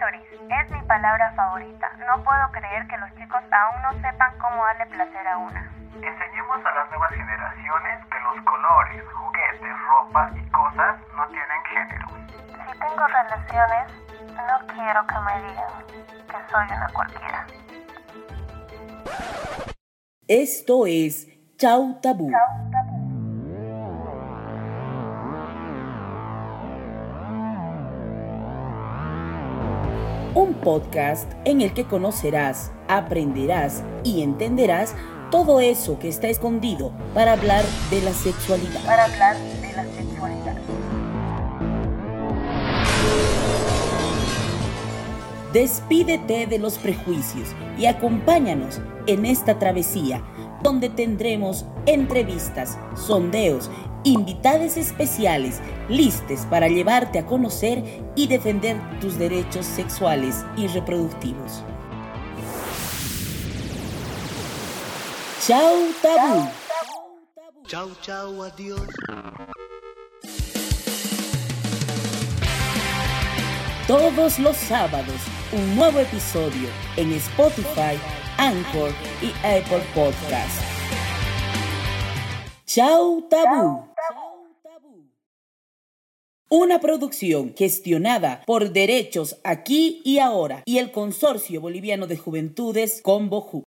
Clítoris es mi palabra favorita. No puedo creer que los chicos aún no sepan cómo darle placer a una. Enseñemos a las nuevas generaciones que los colores, juguetes, ropa y cosas no tienen género. Si tengo relaciones, no quiero que me digan que soy una cualquiera. Esto es Chau Tabú. Un podcast en el que conocerás, aprenderás y entenderás todo eso que está escondido para hablar de la sexualidad. Para hablar de la sexualidad. Despídete de los prejuicios y acompáñanos en esta travesía donde tendremos entrevistas, sondeos, invitados especiales, listes para llevarte a conocer y defender tus derechos sexuales y reproductivos. Chau Tabú. Chau, chau, adiós. Todos los sábados, un nuevo episodio en Spotify, Anchor y Apple Podcast. Chau Tabú. Una producción gestionada por Derechos Aquí y Ahora y el Consorcio Boliviano de Juventudes Convoju.